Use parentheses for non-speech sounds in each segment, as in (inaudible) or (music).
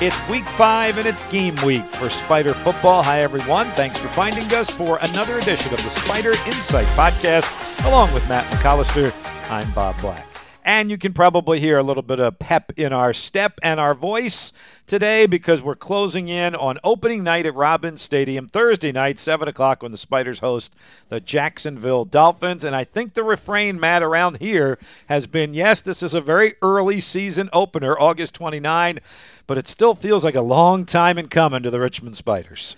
It's week five and it's game week for Spider Football. Hi, everyone. Thanks for finding us for another edition of the Spider Insight Podcast. Along with Matt McAllister, I'm Bob Black. And you can probably hear a little bit of pep in our step and our voice today because we're closing in on opening night at Robins Stadium Thursday night, 7 o'clock, when the Spiders host the Jacksonville Dolphins. And I think the refrain, Matt, around here has been yes, this is a very early season opener, August 29, but it still feels like a long time in coming to the Richmond Spiders.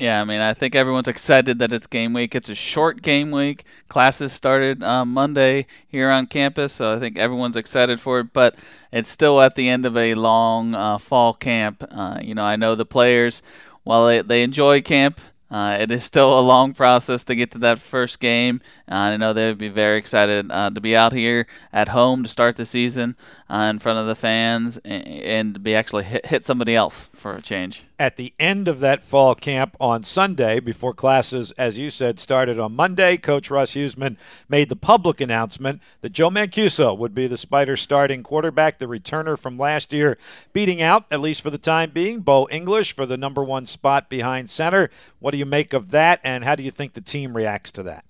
Yeah, I mean, I think everyone's excited that it's game week. It's a short game week. Classes started uh, Monday here on campus, so I think everyone's excited for it. But it's still at the end of a long uh, fall camp. Uh, you know, I know the players, while they, they enjoy camp, uh, it is still a long process to get to that first game. Uh, I know they would be very excited uh, to be out here at home to start the season uh, in front of the fans and, and be actually hit, hit somebody else for a change at the end of that fall camp on Sunday, before classes, as you said, started on Monday, Coach Russ Huesman made the public announcement that Joe Mancuso would be the Spider starting quarterback, the returner from last year, beating out, at least for the time being, Bo English for the number one spot behind center. What do you make of that, and how do you think the team reacts to that?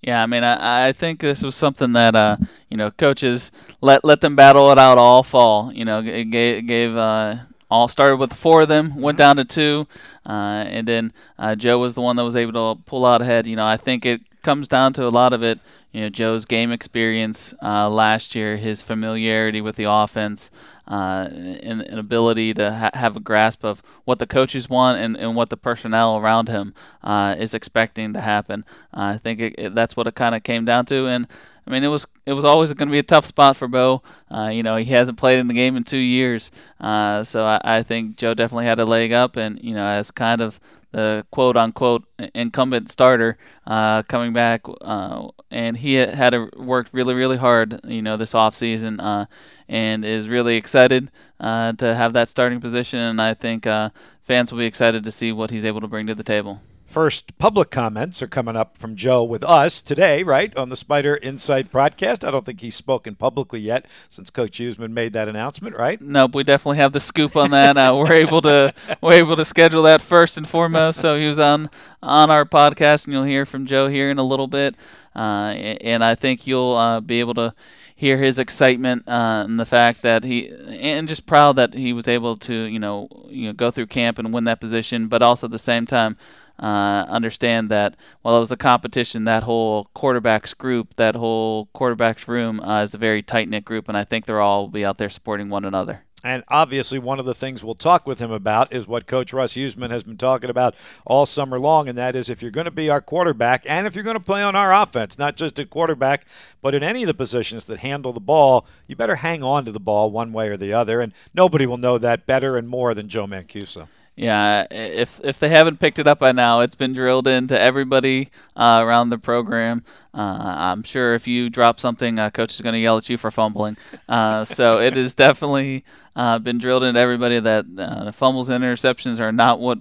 Yeah, I mean, I, I think this was something that uh, you know coaches let let them battle it out all fall. You know, it gave, gave uh, all started with four of them, went down to two, uh, and then uh, Joe was the one that was able to pull out ahead. You know, I think it comes down to a lot of it. You know, Joe's game experience uh, last year, his familiarity with the offense, uh, and, and, ability to ha- have a grasp of what the coaches want and, and what the personnel around him uh, is expecting to happen. I think it, it, that's what it kind of came down to, and I mean, it was it was always going to be a tough spot for Bo. Uh, you know, he hasn't played in the game in two years, uh, so I, I, think Joe definitely had a leg up, and you know, as kind of the quote unquote incumbent starter uh, coming back, uh, and he had worked really really hard, you know, this off season, uh, and is really excited uh, to have that starting position, and I think fans will be excited to see what he's able to bring to the table. First public comments are coming up from Joe with us today, right, on the Spider Insight broadcast. I don't think he's spoken publicly yet since Coach Huesman made that announcement, right? Nope, we definitely have the scoop on that. Uh, we're able to (laughs) we're able to schedule that first and foremost. So he was on on our podcast, and you'll hear from Joe here in a little bit. Uh, and I think you'll uh, be able to hear his excitement uh, and the fact that he and just proud that he was able to you know you know go through camp and win that position, but also at the same time uh, understand that while it was a competition, that whole quarterbacks group, that whole quarterbacks room uh, is a very tight knit group, and I think they're all be out there supporting one another. And obviously, one of the things we'll talk with him about is what Coach Russ Huesman has been talking about all summer long, and that is if you're going to be our quarterback and if you're going to play on our offense, not just at quarterback, but in any of the positions that handle the ball, you better hang on to the ball one way or the other. And nobody will know that better and more than Joe Mancuso. Yeah, if if they haven't picked it up by now, it's been drilled into everybody uh, around the program. Uh, I'm sure if you drop something, uh, coach is going to yell at you for fumbling. Uh, so it has definitely uh, been drilled into everybody that uh, fumbles and interceptions are not what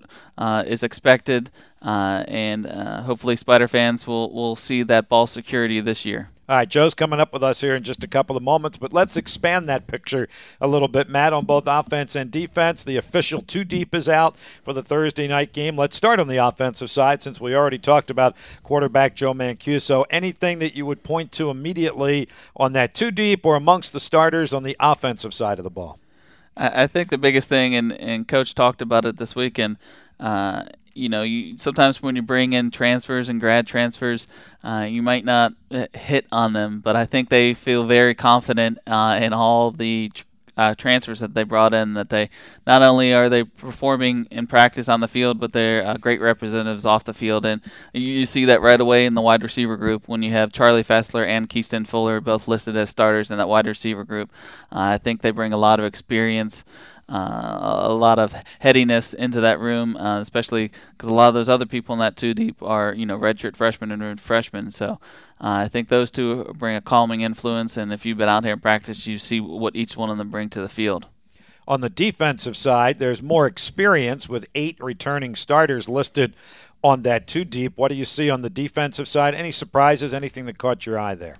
is expected, and hopefully Spider fans will will see that ball security this year. All right, Joe's coming up with us here in just a couple of moments, but let's expand that picture a little bit, Matt, on both offense and defense. The official two deep is out for the Thursday night game. Let's start on the offensive side since we already talked about quarterback Joe Mancuso. Anything that you would point to immediately on that two deep or amongst the starters on the offensive side of the ball? I think the biggest thing, and, and Coach talked about it this weekend, uh, you know, you sometimes when you bring in transfers and grad transfers, uh, you might not uh, hit on them, but I think they feel very confident uh, in all the uh, transfers that they brought in. That they not only are they performing in practice on the field, but they're uh, great representatives off the field, and you, you, see that right away in the wide receiver group when you have Charlie Fessler and Keaston Fuller both listed as starters in that wide receiver group. Uh, I think they bring a lot of experience a lot of headiness into that room, uh, especially because a lot of those other people in that two deep are you know redshirt freshmen and freshmen. So uh, I think those two bring a calming influence, and if you've been out here in practice, you see what each one of them bring to the field. On the defensive side, there's more experience with eight returning starters listed on that two deep. What do you see on the defensive side? Any surprises? Anything that caught your eye there?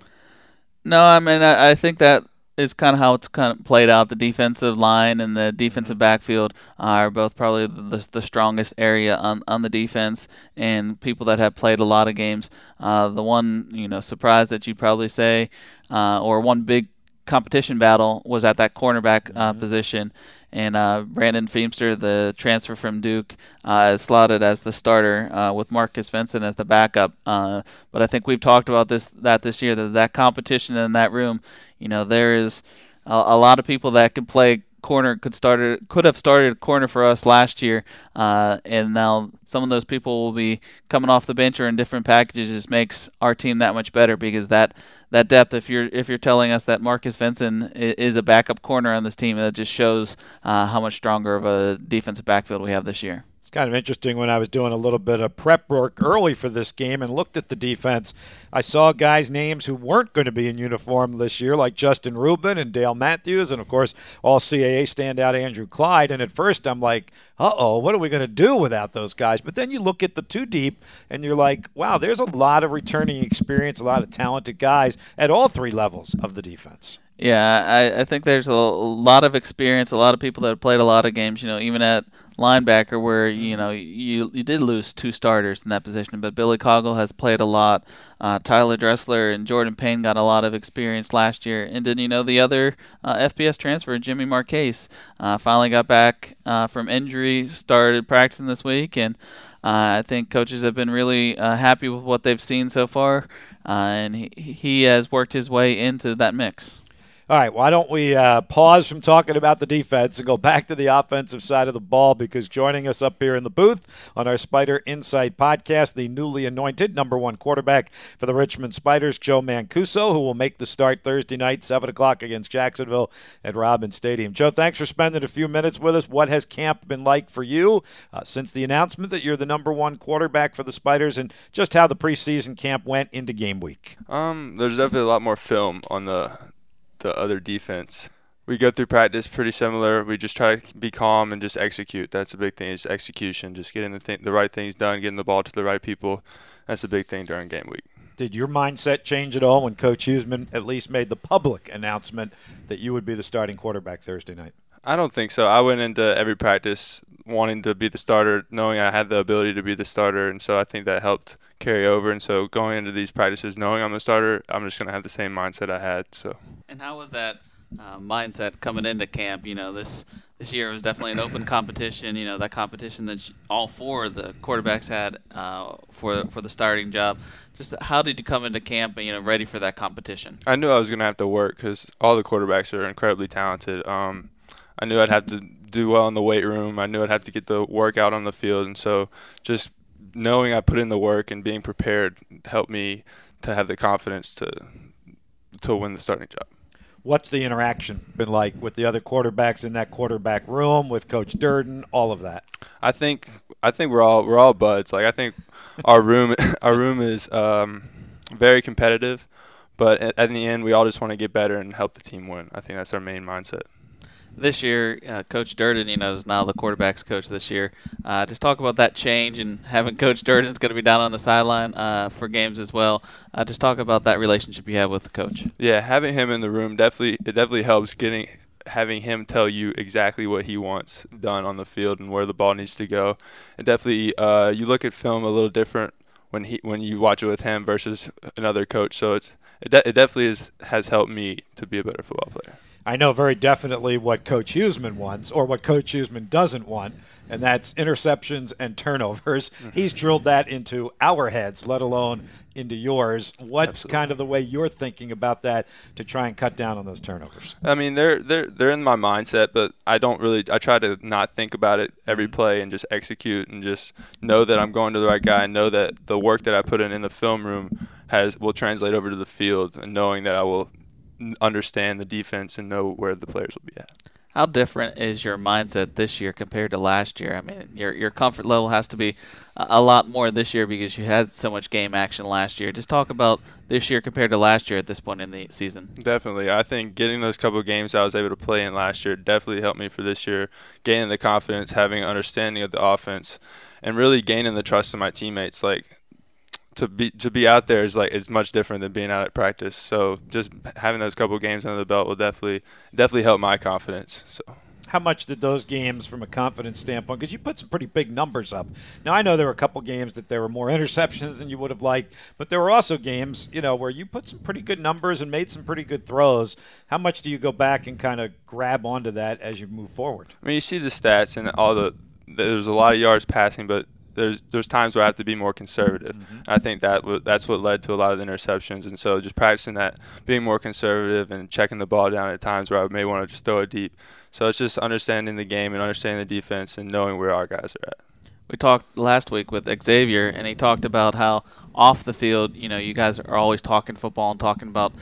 No, I mean I, I think that is kind of how it's kind of played out. The defensive line and the defensive mm-hmm. backfield are both probably the, the strongest area on, on the defense, and people that have played a lot of games. Uh, the one you know surprise that you'd probably say, uh, or one big competition battle was at that cornerback uh, mm-hmm. position. And uh, Brandon Feemster, the transfer from Duke, uh, is slotted as the starter uh, with Marcus Vincent as the backup. Uh, but I think we've talked about this that this year that that competition in that room, you know, there is a, a lot of people that can play corner could started could have started corner for us last year, uh, and now some of those people will be coming off the bench or in different packages. Just makes our team that much better because that that depth. If you're if you're telling us that Marcus Vincent is a backup corner on this team, that just shows uh, how much stronger of a defensive backfield we have this year. It's kind of interesting when I was doing a little bit of prep work early for this game and looked at the defense. I saw guys' names who weren't going to be in uniform this year, like Justin Rubin and Dale Matthews, and of course, all CAA standout Andrew Clyde. And at first, I'm like, uh oh, what are we going to do without those guys? But then you look at the two deep and you're like, wow, there's a lot of returning experience, a lot of talented guys at all three levels of the defense. Yeah, I, I think there's a lot of experience, a lot of people that have played a lot of games, you know, even at linebacker where you know you you did lose two starters in that position, but Billy Coggle has played a lot. Uh, Tyler Dressler and Jordan Payne got a lot of experience last year, and then you know the other uh, FBS transfer, Jimmy Marquez, uh, finally got back uh, from injury, started practicing this week, and uh, I think coaches have been really uh, happy with what they've seen so far, and he he has worked his way into that mix. All right, why don't we uh, pause from talking about the defense and go back to the offensive side of the ball? Because joining us up here in the booth on our Spider Insight podcast, the newly anointed number one quarterback for the Richmond Spiders, Joe Mancuso, who will make the start Thursday night, 7 o'clock against Jacksonville at Robins Stadium. Joe, thanks for spending a few minutes with us. What has camp been like for you uh, since the announcement that you're the number one quarterback for the Spiders and just how the preseason camp went into game week? Um, there's definitely a lot more film on the the other defense. We go through practice pretty similar. We just try to be calm and just execute. That's a big thing. Is execution, just getting the th- the right things done, getting the ball to the right people. That's a big thing during game week. Did your mindset change at all when Coach Huesman at least made the public announcement that you would be the starting quarterback Thursday night? I don't think so. I went into every practice wanting to be the starter, knowing I had the ability to be the starter, and so I think that helped carry over. And so going into these practices, knowing I'm a starter, I'm just going to have the same mindset I had. So. And how was that uh, mindset coming into camp? You know, this this year was definitely an open competition. You know, that competition that all four of the quarterbacks had uh, for for the starting job. Just how did you come into camp, and you know, ready for that competition? I knew I was going to have to work because all the quarterbacks are incredibly talented. Um, I knew I'd have to do well in the weight room. I knew I'd have to get the work out on the field, and so just knowing I put in the work and being prepared helped me to have the confidence to to win the starting job. What's the interaction been like with the other quarterbacks in that quarterback room with Coach Durden, all of that? I think I think we're all we're all buds. Like I think our room (laughs) our room is um, very competitive, but at, at the end we all just want to get better and help the team win. I think that's our main mindset this year, uh, Coach Durden, you know, is now the quarterbacks coach this year. Uh, just talk about that change and having Coach Durden is going to be down on the sideline uh, for games as well. Uh, just talk about that relationship you have with the coach. Yeah, having him in the room definitely it definitely helps getting having him tell you exactly what he wants done on the field and where the ball needs to go. It definitely uh, you look at film a little different when he when you watch it with him versus another coach. So it's it, de- it definitely is, has helped me to be a better football player. I know very definitely what Coach Huesman wants or what Coach Huesman doesn't want, and that's interceptions and turnovers. Mm-hmm. He's drilled that into our heads, let alone into yours. What's Absolutely. kind of the way you're thinking about that to try and cut down on those turnovers? I mean, they're they're they're in my mindset, but I don't really. I try to not think about it every mm-hmm. play and just execute and just know that I'm going to the right guy and know that the work that I put in in the film room has will translate over to the field and knowing that I will understand the defense and know where the players will be at. How different is your mindset this year compared to last year? I mean, your your comfort level has to be a lot more this year because you had so much game action last year. Just talk about this year compared to last year at this point in the season. Definitely, I think getting those couple of games I was able to play in last year definitely helped me for this year, gaining the confidence, having an understanding of the offense, and really gaining the trust of my teammates. Like to be to be out there is like it's much different than being out at practice. So just having those couple games under the belt will definitely definitely help my confidence. So how much did those games, from a confidence standpoint, because you put some pretty big numbers up. Now I know there were a couple games that there were more interceptions than you would have liked, but there were also games, you know, where you put some pretty good numbers and made some pretty good throws. How much do you go back and kind of grab onto that as you move forward? I mean, you see the stats and all the there's a lot of yards passing, but there's there's times where I have to be more conservative. Mm-hmm. I think that w- that's what led to a lot of the interceptions, and so just practicing that, being more conservative and checking the ball down at times where I may want to just throw it deep. So it's just understanding the game and understanding the defense and knowing where our guys are at. We talked last week with Xavier, and he talked about how off the field, you know, you guys are always talking football and talking about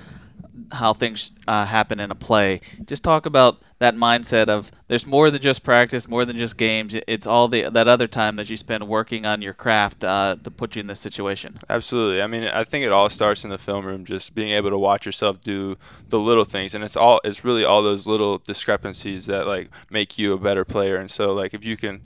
how things uh, happen in a play. Just talk about that mindset of there's more than just practice, more than just games. It's all the that other time that you spend working on your craft uh, to put you in this situation. Absolutely. I mean, I think it all starts in the film room, just being able to watch yourself do the little things, and it's all it's really all those little discrepancies that like make you a better player. And so, like if you can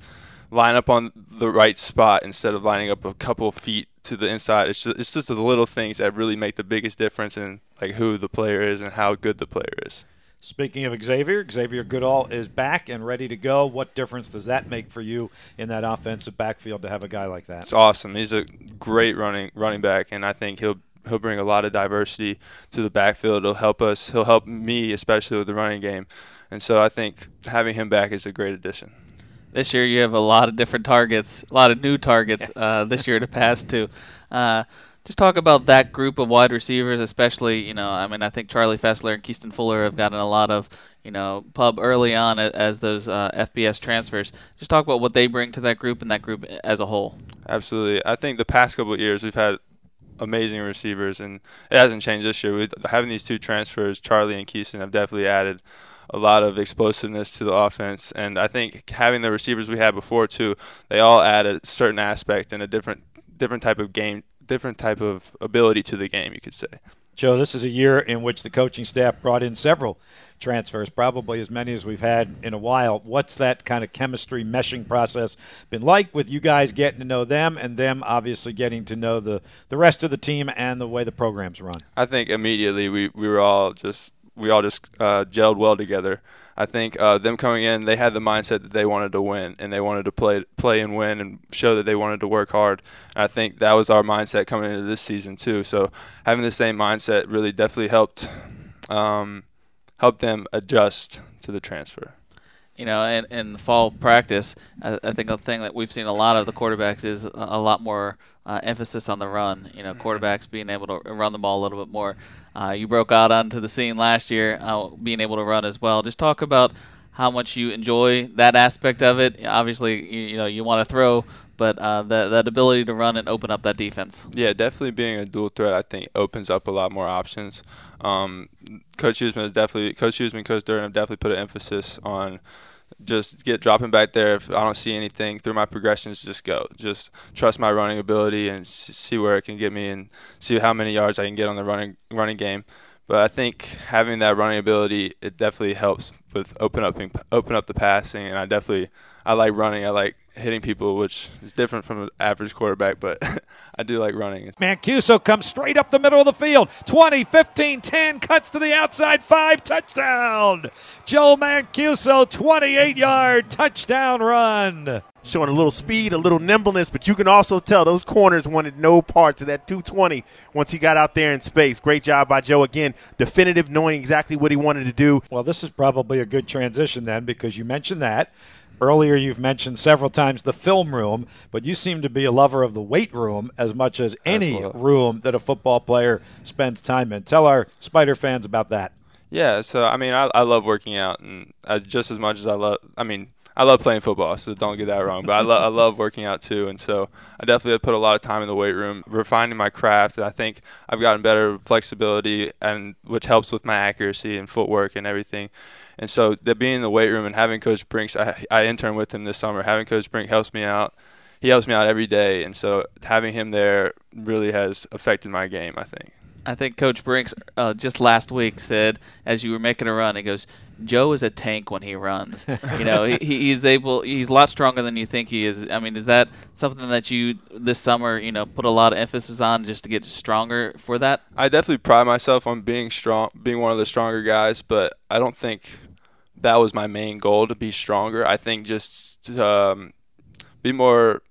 line up on the right spot instead of lining up a couple feet to the inside. It's just, it's just the little things that really make the biggest difference in like who the player is and how good the player is. Speaking of Xavier, Xavier Goodall is back and ready to go. What difference does that make for you in that offensive backfield to have a guy like that? It's awesome. He's a great running running back, and I think he'll he'll bring a lot of diversity to the backfield. He'll help us. He'll help me, especially with the running game. And so I think having him back is a great addition. This year you have a lot of different targets, a lot of new targets uh, this year to pass to. Uh, just talk about that group of wide receivers, especially, you know, I mean, I think Charlie Fessler and Keaston Fuller have gotten a lot of, you know, pub early on as those uh, FBS transfers. Just talk about what they bring to that group and that group as a whole. Absolutely. I think the past couple years we've had amazing receivers, and it hasn't changed this year. We, having these two transfers, Charlie and Keaston, have definitely added a lot of explosiveness to the offense. And I think having the receivers we had before too, they all add a certain aspect and a different different type of game different type of ability to the game, you could say. Joe, this is a year in which the coaching staff brought in several transfers, probably as many as we've had in a while. What's that kind of chemistry meshing process been like with you guys getting to know them and them obviously getting to know the, the rest of the team and the way the program's run? I think immediately we, we were all just we all just uh, gelled well together. I think uh, them coming in, they had the mindset that they wanted to win and they wanted to play play and win and show that they wanted to work hard. And I think that was our mindset coming into this season too. So having the same mindset really definitely helped um, help them adjust to the transfer. You know, in, in fall practice, I, I think the thing that we've seen a lot of the quarterbacks is a, a lot more uh, emphasis on the run. You know, mm-hmm. quarterbacks being able to run the ball a little bit more. Uh, you broke out onto the scene last year, uh, being able to run as well. Just talk about how much you enjoy that aspect of it. Obviously, you, you know you want to throw, but uh, that that ability to run and open up that defense. Yeah, definitely being a dual threat, I think, opens up a lot more options. Um, Coach Huesman has definitely, Coach Huesman, Coach Durden have definitely put an emphasis on just get dropping back there. If I don't see anything through my progressions, just go. Just trust my running ability and see where it can get me and see how many yards I can get on the running running game. But I think having that running ability, it definitely helps with open up open up the passing, and I definitely I like running. I like hitting people, which is different from an average quarterback, but (laughs) I do like running. Mancuso comes straight up the middle of the field. 20, 15, 10, cuts to the outside, 5, touchdown. Joe Mancuso, 28 yard touchdown run. Showing a little speed, a little nimbleness, but you can also tell those corners wanted no parts of that 220 once he got out there in space. Great job by Joe. Again, definitive, knowing exactly what he wanted to do. Well, this is probably a good transition then because you mentioned that. Earlier, you've mentioned several times the film room, but you seem to be a lover of the weight room as much as any Absolutely. room that a football player spends time in. Tell our Spider fans about that. Yeah, so I mean, I, I love working out, and as, just as much as I love, I mean, I love playing football, so don't get that wrong. But I, lo- I love working out too, and so I definitely have put a lot of time in the weight room, refining my craft. And I think I've gotten better flexibility, and which helps with my accuracy and footwork and everything. And so that being in the weight room and having Coach Brinks, I, I interned with him this summer. Having Coach Brink helps me out. He helps me out every day, and so having him there really has affected my game. I think. I think Coach Brinks uh, just last week said, as you were making a run, he goes, Joe is a tank when he runs. you know, he, he's able. He's a lot stronger than you think he is. I mean, is that something that you this summer, you know, put a lot of emphasis on just to get stronger for that? I definitely pride myself on being strong, being one of the stronger guys, but I don't think that was my main goal to be stronger. I think just um, be more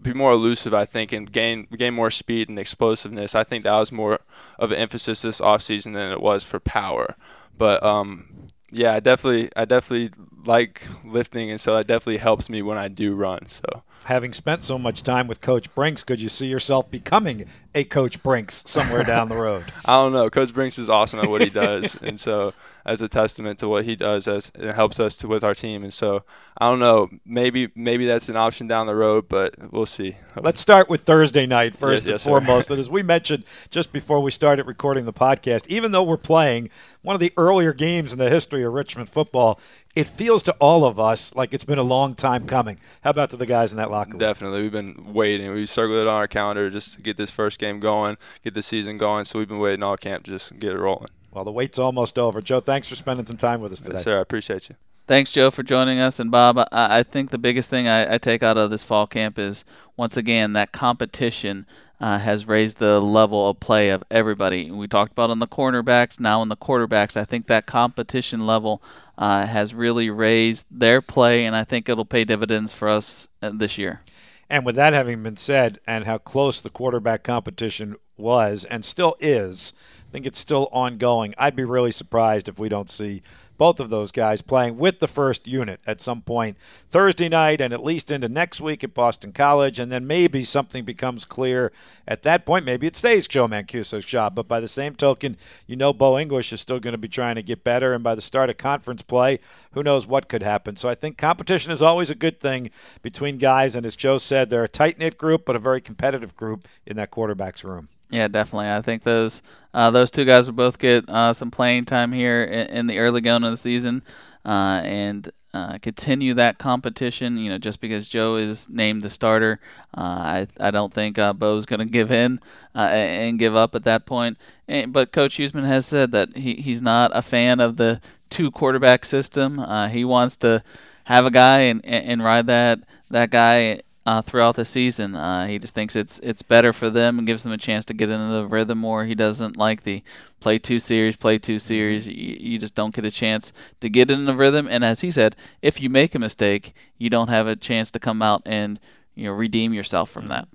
be more elusive, I think, and gain gain more speed and explosiveness. I think that was more of an emphasis this offseason than it was for power. But um, yeah, I definitely I definitely like lifting, and so that definitely helps me when I do run. So having spent so much time with Coach Brinks, could you see yourself becoming a Coach Brinks somewhere down the road? (laughs) I don't know. Coach Brinks is awesome at what he does, (laughs) and so as a testament to what he does as it helps us to, with our team. And so I don't know, maybe maybe that's an option down the road, but we'll see. Let's start with Thursday night first yes, yes, and foremost. and as we mentioned just before we started recording the podcast, even though we're playing one of the earlier games in the history of Richmond football, it feels to all of us like it's been a long time coming. How about to the guys in that locker room? Definitely. We've been waiting. We circled it on our calendar just to get this first game going, get the season going. So we've been waiting all camp just to get it rolling. Well, the wait's almost over. Joe, thanks for spending some time with us today. Yes, sir. I appreciate you. Thanks, Joe, for joining us. And Bob, I, I think the biggest thing I, I, take out of this fall camp is once again that competition uh, has raised the level of play of everybody. We talked about on the cornerbacks, now in the quarterbacks. I think that competition level uh, has really raised their play, and I think it'll pay dividends for us uh, this year. And with that having been said, and how close the quarterback competition was and still is, I think it's still ongoing. I'd be really surprised if we don't see both of those guys playing with the first unit at some point Thursday night and at least into next week at Boston College. And then maybe something becomes clear at that point. Maybe it stays Joe Mancuso's job. But by the same token, you know Bo English is still going to be trying to get better. And by the start of conference play, who knows what could happen. So I think competition is always a good thing between guys. And as Joe said, they're a tight knit group, but a very competitive group in that quarterback's room. Yeah, definitely. I think those uh, those two guys will both get uh, some playing time here in, in, the early going of the season, uh, and uh, continue that competition. You know, just because Joe is named the starter, uh, I I don't think uh, Bo's going to give in and give up at that point. And, but Coach Huesman has said that he, he's not a fan of the two quarterback system. he wants to have a guy and, and ride that that guy uh, throughout the season. Uh, he just thinks it's it's better for them and gives them a chance to get into the rhythm more. He doesn't like the play two series, play two series. You, you just don't get a chance to get in the rhythm. And as he said, if you make a mistake, you don't have a chance to come out and you know redeem yourself from that.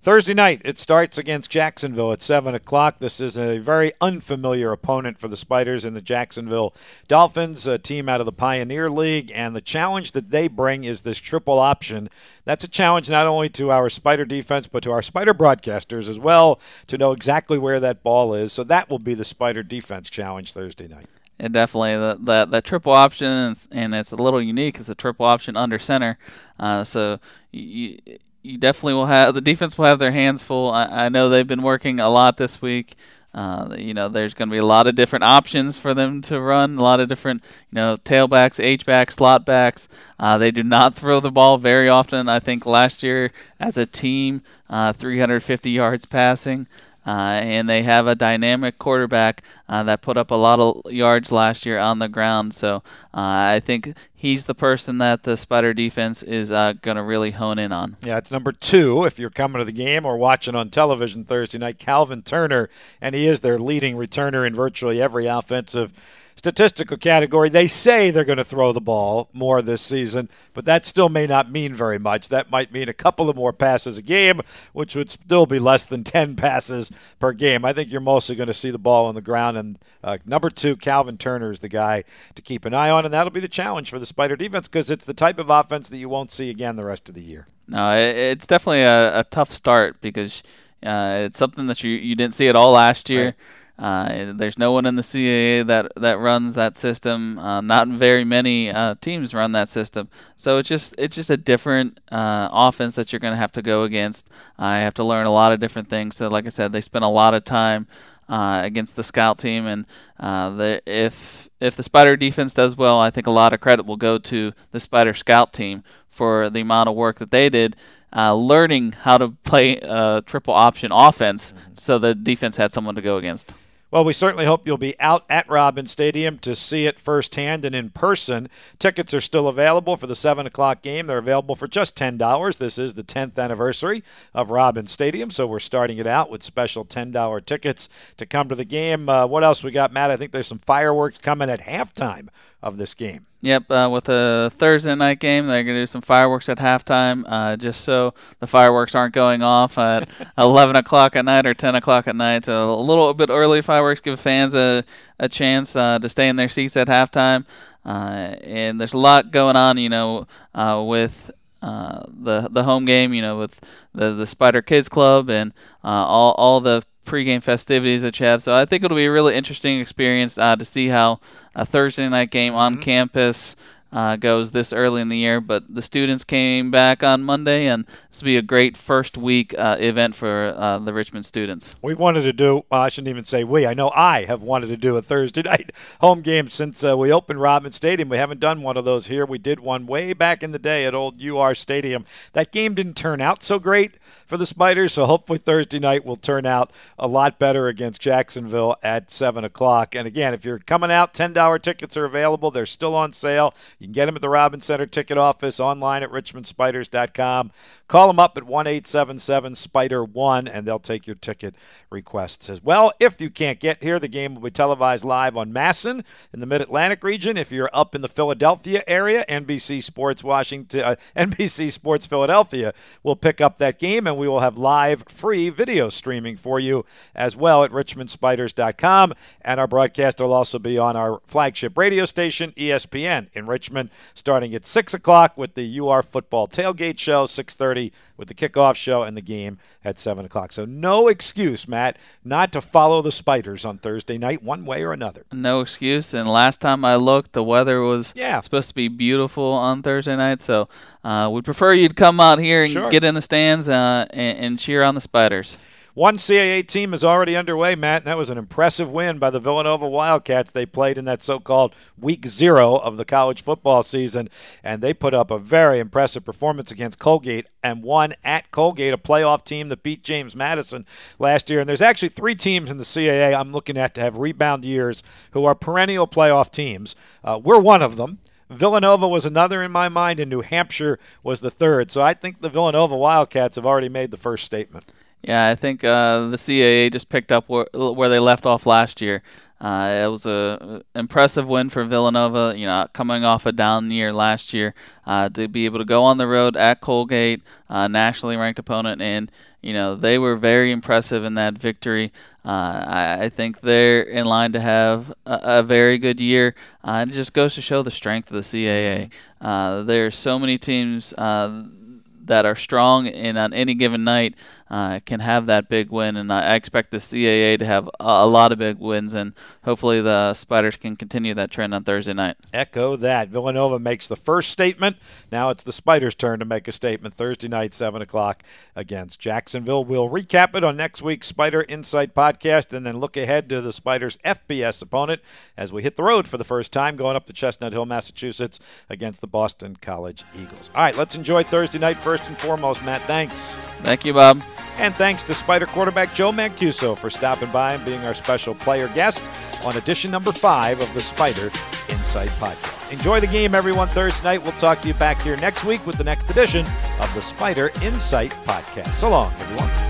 Thursday night, it starts against Jacksonville at 7 o'clock. This is a very unfamiliar opponent for the Spiders and the Jacksonville Dolphins, a team out of the Pioneer League. And the challenge that they bring is this triple option. That's a challenge not only to our Spider defense, but to our Spider broadcasters as well to know exactly where that ball is. So that will be the Spider defense challenge Thursday night. And definitely the, the, that triple option, and it's a little unique. It's a triple option under center. Uh, so you, you definitely will have the defense will have their hands full. I, I know they've been working a lot this week. Uh, you know, there's going to be a lot of different options for them to run, a lot of different, you know, tailbacks, H-backs, slot backs. Uh, they do not throw the ball very often. I think last year as a team, uh, 350 yards passing. Uh, and they have a dynamic quarterback uh, that put up a lot of yards last year on the ground. So uh, I think he's the person that the Spider defense is uh, going to really hone in on. Yeah, it's number two if you're coming to the game or watching on television Thursday night. Calvin Turner, and he is their leading returner in virtually every offensive statistical category. They say they're going to throw the ball more this season, but that still may not mean very much. That might mean a couple of more passes a game, which would still be less than 10 passes per game. I think you're mostly going to see the ball on the ground. And uh, number two, Calvin Turner is the guy to keep an eye on, and that'll be the challenge for the Spider defense because it's the type of offense that you won't see again the rest of the year. No, it's definitely a, a tough start because uh, it's something that you, you didn't see at all last year. Right uh, there's no one in the CAA that that runs that system. Uh, not very many uh, teams run that system, so it's just it's just a different uh, offense that you're going to have to go against. I have to learn a lot of different things. So, like I said, they spend a lot of time uh, against the scout team, and uh, the, if if the Spider defense does well, I think a lot of credit will go to the Spider scout team for the amount of work that they did uh, learning how to play a triple option offense mm-hmm. so the defense had someone to go against. Well, we certainly hope you'll be out at Robins Stadium to see it firsthand and in person. Tickets are still available for the 7 o'clock game. They're available for just $10. This is the 10th anniversary of Robins Stadium, so we're starting it out with special $10 tickets to come to the game. Uh, what else we got, Matt? I think there's some fireworks coming at halftime of this game. Yep, uh, with a Thursday night game, they're going to do some fireworks at halftime, uh, just so the fireworks aren't going off at (laughs) 11 o'clock at night or 10 o'clock at night. So a little bit early fireworks give fans a, a chance uh, to stay in their seats at halftime. Uh, and there's a lot going on, you know, uh, with uh, the the home game, you know, with the the Spider Kids Club and all all the pregame festivities at Chav. So I think it'll be a really interesting experience uh, to see how a Thursday night game on mm-hmm. campus uh, goes this early in the year. But the students came back on Monday, and this will be a great first week uh, event for uh, the Richmond students. We wanted to do, well, I shouldn't even say we, I know I have wanted to do a Thursday (laughs) night home game since uh, we opened Robin Stadium. We haven't done one of those here. We did one way back in the day at old UR Stadium. That game didn't turn out so great for the Spiders, so hopefully Thursday night will turn out a lot better against Jacksonville at 7 o'clock. And again, if you're coming out, $10 tickets are available. They're still on sale. You can get them at the Robins Center ticket office, online at richmondspiders.com. Call them up at 1 877 Spider 1 and they'll take your ticket requests as well. If you can't get here, the game will be televised live on MASN in the Mid Atlantic region. If you're up in the Philadelphia area, NBC Sports Washington, uh, (laughs) NBC Sports Philadelphia will pick up that game and we will have live free video streaming for you as well at richmondspiders.com. And our broadcast will also be on our flagship radio station, ESPN, in Richmond, starting at 6 o'clock with the UR Football Tailgate Show, 6.30 with the kickoff show and the game at 7 o'clock. So no excuse, Matt, not to follow the Spiders on Thursday night one way or another. No excuse. And last time I looked, the weather was yeah. supposed to be beautiful on Thursday night. So uh, we'd prefer you'd come out here and sure. get in the stands uh, and, and cheer on the Spiders. One CAA team is already underway, Matt, and that was an impressive win by the Villanova Wildcats. They played in that so called week zero of the college football season, and they put up a very impressive performance against Colgate and won at Colgate, a playoff team that beat James Madison last year. And there's actually three teams in the CAA I'm looking at to have rebound years who are perennial playoff teams. Uh, we're one of them. Villanova was another in my mind, and New Hampshire was the third. So I think the Villanova Wildcats have already made the first statement. Yeah, I think uh, the CAA just picked up where, where they left off last year. Uh, it was a impressive win for Villanova. You know, coming off a down year last year, uh, to be able to go on the road at Colgate, uh, nationally ranked opponent, and you know they were very impressive in that victory. Uh, I, I, think they're in line to have a, a very good year. Uh, it just goes to show the strength of the CAA. Uh, there are so many teams that are strong, and on any given night uh, can have that big win. And I expect the CAA to have a, lot of big wins, and hopefully the Spiders can continue that trend on Thursday night. Echo that. Villanova makes the first statement. Now it's the Spiders' turn to make a statement Thursday night, 7 o'clock against Jacksonville. We'll recap it on next week's Spider Insight podcast and then look ahead to the Spiders' FBS opponent as we hit the road for the first time, going up to Chestnut Hill, Massachusetts against the Boston College Eagles. All right, let's enjoy Thursday night first and foremost. Matt, thanks. Thank you, Bob. And thanks to Spider quarterback Joe Mancuso for stopping by and being our special player guest on edition number five of the Spider Insight Podcast. Enjoy the game, everyone, Thursday night. We'll talk to you back here next week with the next edition of the Spider Insight Podcast. So long, everyone.